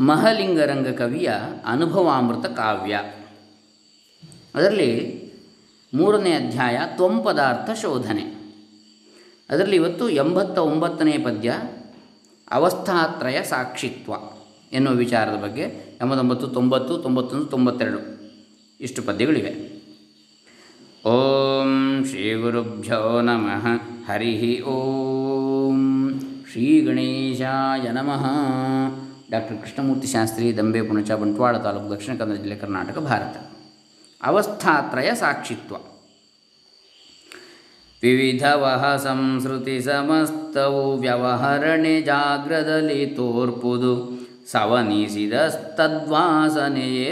ಮಹಲಿಂಗರಂಗ ಕವಿಯ ಅನುಭವಾಮೃತ ಕಾವ್ಯ. ಅದರಲ್ಲಿ ಮೂರನೇ ಅಧ್ಯಾಯ ತ್ವಂಪದಾರ್ಥ ಶೋಧನೆ. ಅದರಲ್ಲಿ ಇವತ್ತು ಎಂಬತ್ತ ಒಂಬತ್ತನೇ ಪದ್ಯ ಅವಸ್ಥಾತ್ರಯ ಸಾಕ್ಷಿತ್ವ ಎನ್ನುವ ವಿಚಾರದ ಬಗ್ಗೆ ಎಂಬತ್ತೊಂಬತ್ತು, ತೊಂಬತ್ತು, ತೊಂಬತ್ತೊಂದು, ತೊಂಬತ್ತೆರಡು ಇಷ್ಟು ಪದ್ಯಗಳಿವೆ. ಓಂ ಶ್ರೀ ಗುರುಭ್ಯೋ ನಮಃ. ಹರಿ ಓಂ. ಶ್ರೀ ಗಣೇಶಾಯ ನಮಃ. ಡಾಕ್ಟರ್ ಕೃಷ್ಣಮೂರ್ತಿ ಶಾಸ್ತ್ರಿ ದಂಬೆ ಪುಣಚ ಬಂಟ್ವಾಳ ತಾಲೂಕು ದಕ್ಷಿಣ ಕನ್ನಡ ಜಿಲ್ಲೆ ಕರ್ನಾಟಕ ಭಾರತ ಅವಸ್ಥಾತ್ರಯ ಸಾಕ್ಷಿತ್ವ ವಿವಿಧವಹ ಸಂಸ್ಕೃತಿ ಸಮಸ್ತವು ವ್ಯವಹರಣೆ ಜಾಗ್ರದಲ್ಲಿ ತೋರ್ಪುದು ಸವನಿಸಿದಸ್ತದ್ವಾಸನೆಯೇ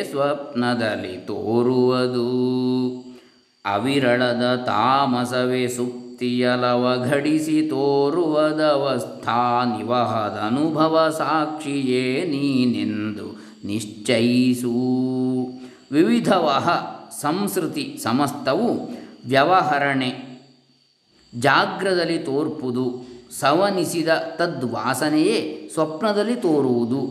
ಸ್ವಪ್ನದಲ್ಲಿ ತೋರುವುದು ಅವಿರಳದ ತಾಮಸವೇ ಸುಪ್ತಿಯಲವ ಘಡಿಸಿ ತೋರುವದವಸ್ಥಾ ನಿವಹದನುಭವ ಸಾಕ್ಷಿಯೇ ನೀನೆಂದು ನಿಶ್ಚಯಿಸು. ವಿವಿಧವಹ ಸಂಸ್ಕೃತಿ ಸಮಸ್ತವು ವ್ಯವಹರಣೆ ಜಾಗ್ರದಲ್ಲಿ ತೋರ್ಪುದು, ಸವನಿಸಿದ ತದ್ವಾಸನೆಯೇ ಸ್ವಪ್ನದಲ್ಲಿ ತೋರುವುದು.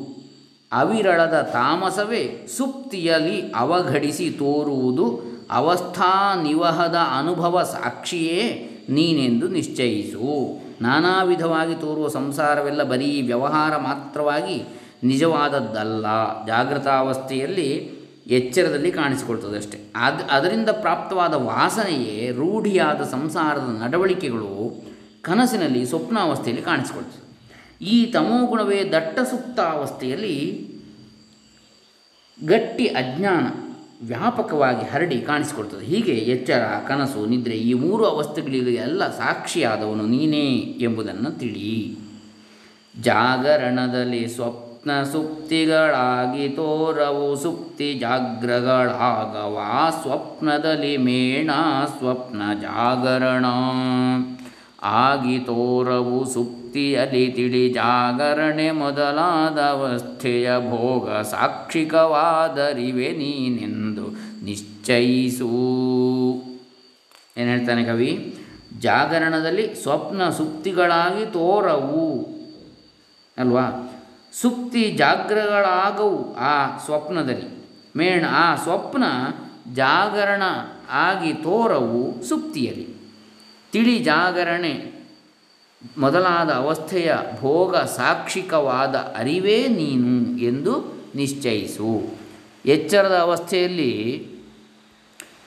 ಅವಿರಳದ ತಾಮಸವೇ ಸುಪ್ತಿಯಲ್ಲಿ ಅವಘಡಿಸಿ ತೋರುವುದು, ಅವಸ್ಥಾ ನಿವಹದ ಅನುಭವ ಸಾಕ್ಷಿಯೇ ನೀನೆಂದು ನಿಶ್ಚಯಿಸು. ನಾನಾ ವಿಧವಾಗಿ ತೋರುವ ಸಂಸಾರವೆಲ್ಲ ಬರೀ ವ್ಯವಹಾರ ಮಾತ್ರವಾಗಿ ನಿಜವಾದದ್ದಲ್ಲ. ಜಾಗೃತಾವಸ್ಥೆಯಲ್ಲಿ ಎಚ್ಚರದಲ್ಲಿ ಕಾಣಿಸಿಕೊಳ್ತದೆ ಅಷ್ಟೆ. ಅದು ಅದರಿಂದ ಪ್ರಾಪ್ತವಾದ ವಾಸನೆಯೇ ರೂಢಿಯಾದ ಸಂಸಾರದ ನಡವಳಿಕೆಗಳು ಕನಸಿನಲ್ಲಿ ಸ್ವಪ್ನಾವಸ್ಥೆಯಲ್ಲಿ ಕಾಣಿಸಿಕೊಳ್ತದೆ. ಈ ತಮೋಗುಣವೇ ದಟ್ಟ ಸುಪ್ತಾವಸ್ಥೆಯಲ್ಲಿ ಗಟ್ಟಿ ಅಜ್ಞಾನ ವ್ಯಾಪಕವಾಗಿ ಹರಡಿ ಕಾಣಿಸಿಕೊಡ್ತದೆ ಹೀಗೆ ಎಚ್ಚರ, ಕನಸು, ನಿದ್ರೆ ಈ ಮೂರು ಅವಸ್ಥೆಗಳಿಗೆ ಎಲ್ಲ ಸಾಕ್ಷಿಯಾದವನು ನೀನೇ ಎಂಬುದನ್ನು ತಿಳಿ ಜಾಗರಣದಲ್ಲಿ ಸ್ವಪ್ನ ಸುಪ್ತಿಗಳಾಗಿ ತೋರವು ಸುಪ್ತಿ ಜಾಗ್ರಗಳಾಗವ. ಸ್ವಪ್ನದಲ್ಲಿ ಮೇಣ, ಸ್ವಪ್ನ ಜಾಗರಣ. ಆಗಿ ತೋರವು ಸುಪ್ತಿಯಲ್ಲಿ ತಿಳಿ ಜಾಗರಣೆ ಮೊದಲಾದ ಅವಸ್ಥೆಯ ಭೋಗ ಸಾಕ್ಷಿಕವಾದರಿವೆ ನೀನೆಂದು ನಿಶ್ಚಯಿಸು ಏನು ಹೇಳ್ತಾನೆ ಕವಿ? ಜಾಗರಣದಲ್ಲಿ ಸ್ವಪ್ನ ಸುಪ್ತಿಗಳಾಗಿ ತೋರವು. ಅಲ್ವಾ? ಸುಪ್ತಿ ಜಾಗ್ರಗಳಾಗವು ಆ ಸ್ವಪ್ನದಲ್ಲಿ. ಮೇಣ, ಆ ಸ್ವಪ್ನ ಜಾಗರಣ ಆಗಿ ತೋರವು ಸುಪ್ತಿಯಲ್ಲಿ. ತಿಳಿ ಜಾಗರಣೆ ಮೊದಲಾದ ಅವಸ್ಥೆಯ ಭೋಗ ಸಾಕ್ಷಿಕವಾದ ಅರಿವೇ ನೀನು ಎಂದು ನಿಶ್ಚಯಿಸು. ಎಚ್ಚರದ ಅವಸ್ಥೆಯಲ್ಲಿ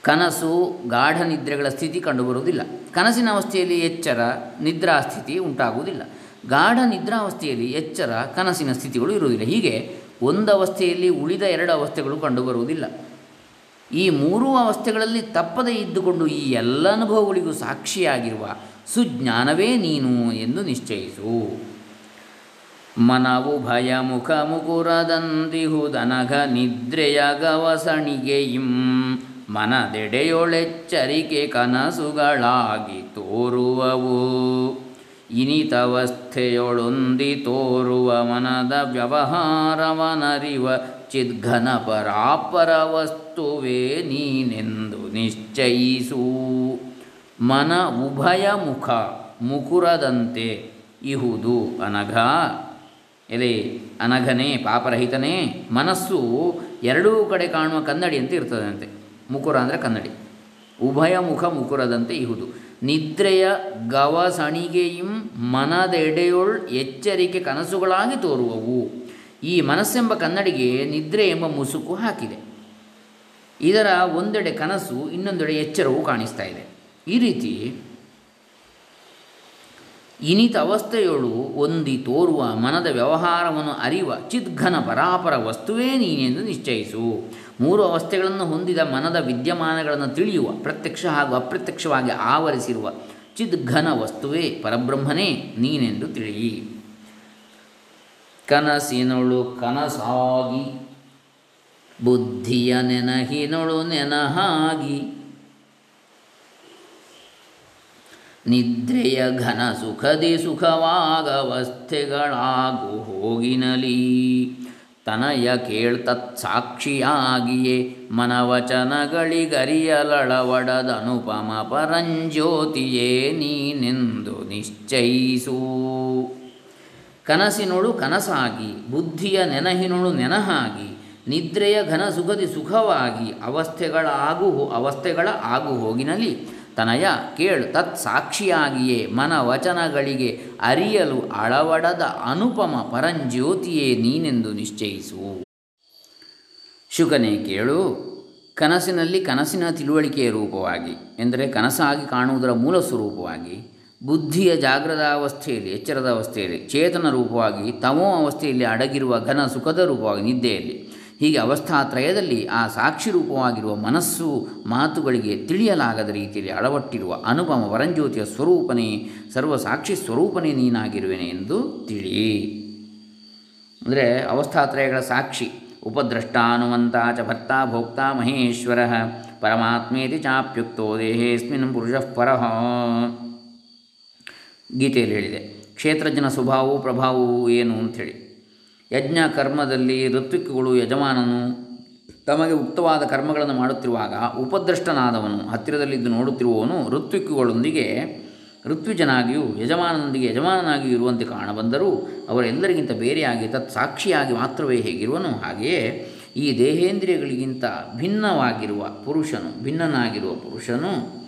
ಕನಸು ಗಾಢ ನಿದ್ರೆಗಳ ಸ್ಥಿತಿ ಕಂಡುಬರುವುದಿಲ್ಲ. ಕನಸಿನ ಅವಸ್ಥೆಯಲ್ಲಿ ಎಚ್ಚರ, ನಿದ್ರಾ ಸ್ಥಿತಿ ಉಂಟಾಗುವುದಿಲ್ಲ. ಗಾಢ ನಿದ್ರಾವಸ್ಥೆಯಲ್ಲಿ ಎಚ್ಚರ, ಕನಸಿನ ಸ್ಥಿತಿಗಳು ಇರುವುದಿಲ್ಲ. ಹೀಗೆ ಒಂದು ಅವಸ್ಥೆಯಲ್ಲಿ ಉಳಿದ ಎರಡು ಅವಸ್ಥೆಗಳು ಕಂಡುಬರುವುದಿಲ್ಲ. ಈ ಮೂರೂ ಅವಸ್ಥೆಗಳಲ್ಲಿ ತಪ್ಪದೇ ಇದ್ದುಕೊಂಡು ಈ ಎಲ್ಲ ಅನುಭವಗಳಿಗೂ ಸಾಕ್ಷಿಯಾಗಿರುವ ಸುಜ್ಞಾನವೇ ನೀನು ಎಂದು ನಿಶ್ಚಯಿಸು. ಮನವು ಭಯ ಮುಖ ಮುಕುರದಂದಿಹುದನಘ ನಿದ್ರೆಯ ಗವಸಣಿಗೆ ಇಂ ಮನದೆಡೆಯೊಳೆಚ್ಚರಿಕೆ ಕನಸುಗಳಾಗಿ ತೋರುವವು. ಇನಿತವಸ್ಥೆಯೊಳೊಂದಿ ತೋರುವ ಮನದ ವ್ಯವಹಾರವನರಿವ ಚಿದ್ಘನ ಪರಾಪರ ವಸ್ತುವೇ ನೀನೆಂದು ನಿಶ್ಚಯಿಸು. ಮನ ಉಭಯ ಮುಖ ಮುಕುರದಂತೆ ಇಹುದು ಅನಘ. ಎಲೆ ಅನಘನೇ, ಪಾಪರಹಿತನೇ, ಮನಸ್ಸು ಎರಡೂ ಕಡೆ ಕಾಣುವ ಕನ್ನಡಿಯಂತೆ ಇರ್ತದಂತೆ. ಮುಕುರ ಅಂದರೆ ಕನ್ನಡಿ. ಉಭಯ ಮುಖ ಮುಕುರದಂತೆ ಇಹುದು. ನಿದ್ರೆಯ ಗವಸಣಿಗೆಯಿಂ ಮನದೆಡೆಯೊಳ್ ಎಚ್ಚರಿಕೆ ಕನಸುಗಳಾಗಿ ತೋರುವವು. ಈ ಮನಸ್ಸೆಂಬ ಕನ್ನಡಿಗೆ ನಿದ್ರೆ ಎಂಬ ಮುಸುಕು ಹಾಕಿದೆ. ಇದರ ಒಂದೆಡೆ ಕನಸು, ಇನ್ನೊಂದೆಡೆ ಎಚ್ಚರವು ಕಾಣಿಸ್ತಾ ಇದೆ. ಈ ರೀತಿ ಇನಿತ ಅವಸ್ಥೆಯೊಳು ಒಂದಿ ತೋರುವ ಮನದ ವ್ಯವಹಾರವನ್ನು ಅರಿವ ಚಿದ್ಘನ ಪರಾಪರ ವಸ್ತುವೇ ನೀನೆಂದು ನಿಶ್ಚಯಿಸು. ಮೂರು ಅವಸ್ಥೆಗಳನ್ನು ಹೊಂದಿದ ಮನದ ವಿದ್ಯಮಾನಗಳನ್ನು ತಿಳಿಯುವ, ಪ್ರತ್ಯಕ್ಷ ಹಾಗೂ ಅಪ್ರತ್ಯಕ್ಷವಾಗಿ ಆವರಿಸಿರುವ ಚಿದ್ಘನ ವಸ್ತುವೇ ಪರಬ್ರಹ್ಮನೇ ನೀನೆಂದು ತಿಳಿ ಕನಸಿನೊಳು ಕನಸಾಗಿ, ಬುದ್ಧಿಯ ನೆನಹಿನೊಳು ನೆನಹಾಗಿ ನಿದ್ರೆಯ ಘನ ಸುಖದಿ ಸುಖವಾಗವಸ್ಥೆಗಳಾಗು ಹೋಗಿನಲಿ. ತನಯ ಕೇಳ್ತತ್ ಸಾಕ್ಷಿಯಾಗಿಯೇ ಮನವಚನಗಳಿಗರಿಯಲಳವಡದನುಪಮ ಪರಂಜ್ಯೋತಿಯೇ ನೀನೆಂದು ನಿಶ್ಚಯಿಸು. ಕನಸಿನೊಳು ಕನಸಾಗಿ, ಬುದ್ಧಿಯ ನೆನಹಿನೊಳು ನೆನಹಾಗಿ, ನಿದ್ರೆಯ ಘನ ಸುಖದಿ ಸುಖವಾಗಿ ಅವಸ್ಥೆಗಳ ಆಗು ಹೋ- ಅವಸ್ಥೆಗಳ ಆಗು ಹೋಗಿನಲ್ಲಿ ತನಯ ಕೇಳು ತತ್ ಸಾಕ್ಷಿಯಾಗಿಯೇ ಮನ ವಚನಗಳಿಗೆ ಅರಿಯಲು ಅಳವಡದ ಅನುಪಮ ಪರಂಜ್ಯೋತಿಯೇ ನೀನೆಂದು ನಿಶ್ಚಯಿಸು. ಶುಕನೇ ಕೇಳು, ಕನಸಿನಲ್ಲಿ ಕನಸಿನ ತಿಳುವಳಿಕೆಯ ರೂಪವಾಗಿ, ಎಂದರೆ ಕನಸಾಗಿ ಕಾಣುವುದರ ಮೂಲ ಸ್ವರೂಪವಾಗಿ, ಬುದ್ಧಿಯ ಜಾಗ್ರದ ಅವಸ್ಥೆಯಲ್ಲಿ, ಎಚ್ಚರದ ಅವಸ್ಥೆಯಲ್ಲಿ, ಚೇತನ ರೂಪವಾಗಿ, ತಮೋ ಅವಸ್ಥೆಯಲ್ಲಿ ಅಡಗಿರುವ ಘನ ಸುಖದ ರೂಪವಾಗಿ ನಿದ್ದೆಯಲ್ಲಿ ಹೀಗೆ ಅವಸ್ಥಾತ್ರಯದಲ್ಲಿ ಆ ಸಾಕ್ಷಿ ರೂಪವಾಗಿರುವ ಮನಸ್ಸು ಮಾತುಗಳಿಗೆ ತಿಳಿಯಲಾಗದ ರೀತಿಯಲ್ಲಿ ಅಳವಟ್ಟಿರುವ ಅನುಪಮ ವರಂಜ್ಯೋತಿಯ ಸ್ವರೂಪನೇ, ಸರ್ವ ಸಾಕ್ಷಿ ಸ್ವರೂಪನೇ ನೀನಾಗಿರುವೆನೆ ಎಂದು ತಿಳಿ. ಅಂದರೆ ಅವಸ್ಥಾತ್ರಯಗಳ ಸಾಕ್ಷಿ ಉಪದ್ರಷ್ಟಾನುವಂತ ಚ ಭರ್ತ ಭೋಕ್ತ ಮಹೇಶ್ವರ, ಪರಮಾತ್ಮೇತಿ ಚಾಪ್ಯುಕ್ತೋ ದೇಹೇಸ್ಮಿನ್ ಪುರುಷ ಪರಃ. ಗೀತೆಯಲ್ಲಿ ಹೇಳಿದೆ, ಕ್ಷೇತ್ರಜ್ಞನ ಸ್ವಭಾವವು ಪ್ರಭಾವವು ಏನು ಅಂಥೇಳಿ. ಯಜ್ಞ ಕರ್ಮದಲ್ಲಿ ಋತ್ವಿಕ್ಗಳು ಯಜಮಾನನು ತಮಗೆ ಉಕ್ತವಾದ ಕರ್ಮಗಳನ್ನು ಮಾಡುತ್ತಿರುವಾಗ ಉಪದ್ರಷ್ಟನಾದವನು ಹತ್ತಿರದಲ್ಲಿದ್ದು ನೋಡುತ್ತಿರುವವನು ಋತ್ವಿಕ್ಕುಗಳೊಂದಿಗೆ ಋತ್ವಿಜನಾಗಿಯೂ ಯಜಮಾನನೊಂದಿಗೆ ಯಜಮಾನನಾಗಿಯೂ ಇರುವಂತೆ ಕಾಣಬಂದರೂ ಅವರೆಲ್ಲರಿಗಿಂತ ಬೇರೆಯಾಗಿ ತತ್ ಸಾಕ್ಷಿಯಾಗಿ ಮಾತ್ರವೇ ಹೇಗಿರುವನು. ಹಾಗೆಯೇ ಈ ದೇಹೇಂದ್ರಿಯಗಳಿಗಿಂತ ಭಿನ್ನವಾಗಿರುವ ಪುರುಷನು, ಭಿನ್ನನಾಗಿರುವ ಪುರುಷನು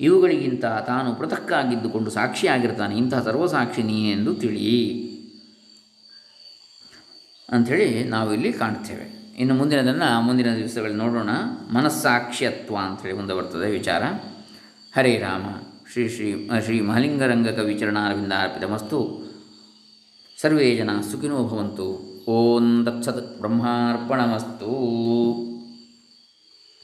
ಇವುಗಳಿಗಿಂತ ತಾನು ಪೃಥಕ್ಕಾಗಿದ್ದುಕೊಂಡು ಸಾಕ್ಷಿಯಾಗಿರ್ತಾನೆ. ಇಂತಹ ಸರ್ವಸಾಕ್ಷಿ ನೀನೆಂದು ತಿಳಿ. ಅಂಥೇಳಿ ನಾವಿಲ್ಲಿ ಕಾಣ್ತೇವೆ ಇನ್ನು ಮುಂದಿನದನ್ನು ಮುಂದಿನ ದಿವಸಗಳಲ್ಲಿ ನೋಡೋಣ. ಮನಸ್ಸಾಕ್ಷ್ಯತ್ವ ಅಂಥೇಳಿ ಮುಂದೆ ಬರ್ತದೆ ವಿಚಾರ. ಹರೇ ರಾಮ. ಶ್ರೀ ಶ್ರೀ ಶ್ರೀ ಮಹಲಿಂಗರಂಗಕ ಮಸ್ತು. ಸರ್ವೇ ಜನ ಸುಖಿನೋ ಭವಂತು. ಓಂ ದತ್ಸತ್ ಬ್ರಹ್ಮಾರ್ಪಣಮಸ್ತು.